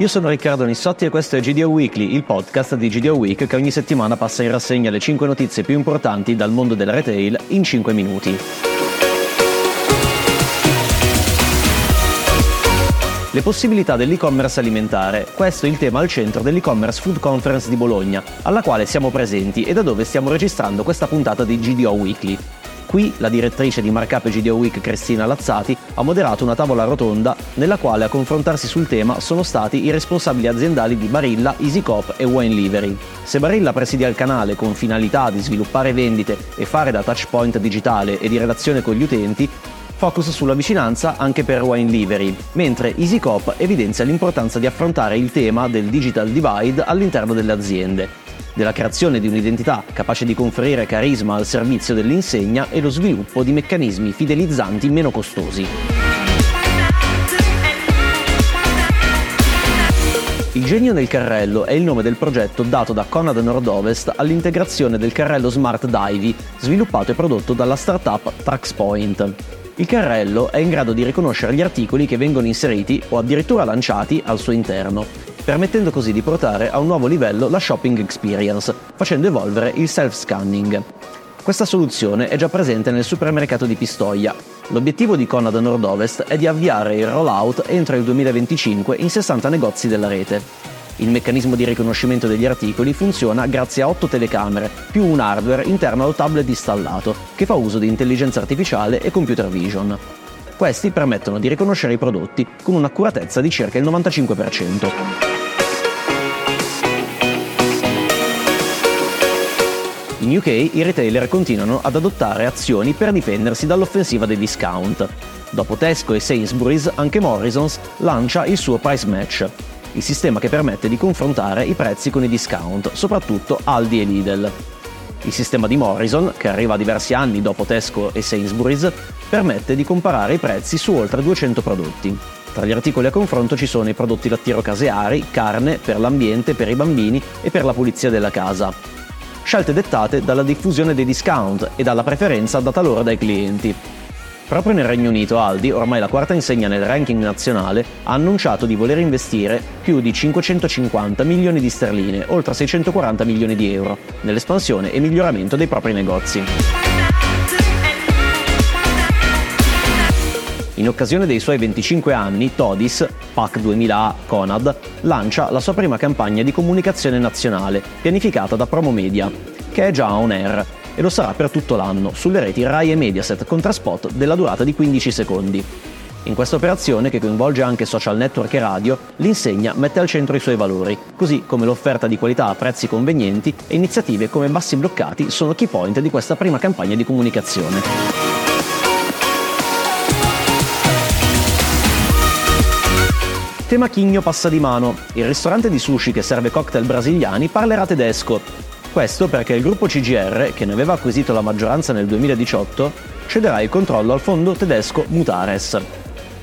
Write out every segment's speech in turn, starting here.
Io sono Riccardo Nissotti e questo è GDO Weekly, il podcast di GDO Week che ogni settimana passa in rassegna le 5 notizie più importanti dal mondo del retail in 5 minuti. Le possibilità dell'e-commerce alimentare. Questo è il tema al centro dell'e-commerce Food Conference di Bologna, alla quale siamo presenti e da dove stiamo registrando questa puntata di GDO Weekly. Qui la direttrice di Markup e GDO Week Cristina Lazzati ha moderato una tavola rotonda nella quale a confrontarsi sul tema sono stati i responsabili aziendali di Barilla, EasyCop e Wine Livery. Se Barilla presidia il canale con finalità di sviluppare vendite e fare da touchpoint digitale e di relazione con gli utenti, focus sulla vicinanza anche per Wine Livery, mentre EasyCop evidenzia l'importanza di affrontare il tema del digital divide all'interno delle aziende, della creazione di un'identità capace di conferire carisma al servizio dell'insegna e lo sviluppo di meccanismi fidelizzanti meno costosi. Il genio nel carrello è il nome del progetto dato da Conad Nordovest all'integrazione del carrello Smart Divey, sviluppato e prodotto dalla startup TraxPoint. Il carrello è in grado di riconoscere gli articoli che vengono inseriti o addirittura lanciati al suo interno, permettendo così di portare a un nuovo livello la shopping experience, facendo evolvere il self-scanning. Questa soluzione è già presente nel supermercato di Pistoia. L'obiettivo di Conad Nord-Ovest è di avviare il rollout entro il 2025 in 60 negozi della rete. Il meccanismo di riconoscimento degli articoli funziona grazie a 8 telecamere, più un hardware interno al tablet installato, che fa uso di intelligenza artificiale e computer vision. Questi permettono di riconoscere i prodotti con un'accuratezza di circa il 95%. In UK i retailer continuano ad adottare azioni per difendersi dall'offensiva dei discount. Dopo Tesco e Sainsbury's, anche Morrisons lancia il suo Price Match, il sistema che permette di confrontare i prezzi con i discount, soprattutto Aldi e Lidl. Il sistema di Morrison, che arriva diversi anni dopo Tesco e Sainsbury's, permette di comparare i prezzi su oltre 200 prodotti. Tra gli articoli a confronto ci sono i prodotti lattiero caseari, carne, per l'ambiente, per i bambini e per la pulizia della casa. Scelte dettate dalla diffusione dei discount e dalla preferenza data loro dai clienti. Proprio nel Regno Unito Aldi, ormai la quarta insegna nel ranking nazionale, ha annunciato di voler investire più di 550 milioni di sterline, oltre 640 milioni di euro, nell'espansione e miglioramento dei propri negozi. In occasione dei suoi 25 anni, Todis, PAC 2000A Conad, lancia la sua prima campagna di comunicazione nazionale, pianificata da Promomedia, che è già on air e lo sarà per tutto l'anno sulle reti Rai e Mediaset con traspot della durata di 15 secondi. In questa operazione, che coinvolge anche social network e radio, l'insegna mette al centro i suoi valori, così come l'offerta di qualità a prezzi convenienti e iniziative come bassi bloccati sono key point di questa prima campagna di comunicazione. Tema Chigno passa di mano. Il ristorante di sushi che serve cocktail brasiliani parlerà tedesco questo perché il gruppo CGR, che ne aveva acquisito la maggioranza nel 2018, cederà il controllo al fondo tedesco Mutares.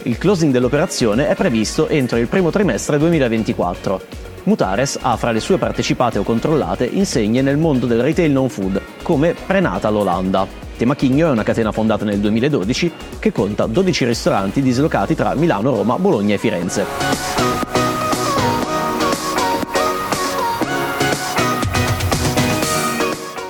Il closing dell'operazione è previsto entro il primo trimestre 2024. Mutares ha fra le sue partecipate o controllate insegne nel mondo del retail non food, come Prenatal Olanda. Temachigno è una catena fondata nel 2012 che conta 12 ristoranti dislocati tra Milano, Roma, Bologna e Firenze.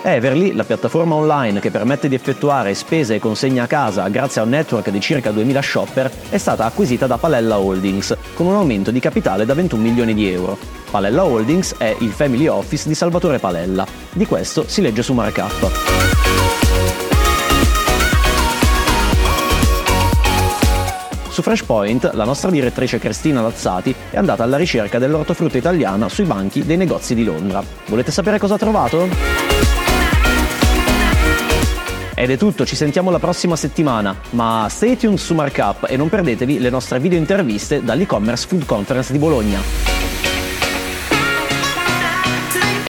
Everly, la piattaforma online che permette di effettuare spese e consegne a casa grazie a un network di circa 2000 shopper, è stata acquisita da Palella Holdings, con un aumento di capitale da 21 milioni di euro. Palella Holdings è il family office di Salvatore Palella. Di questo si legge su Markup. Su Freshpoint, la nostra direttrice Cristina Lazzati è andata alla ricerca dell'ortofrutta italiana sui banchi dei negozi di Londra. Volete sapere cosa ha trovato? Ed è tutto, ci sentiamo la prossima settimana, ma stay tuned su Markup e non perdetevi le nostre video interviste dall'e-commerce Food Conference di Bologna.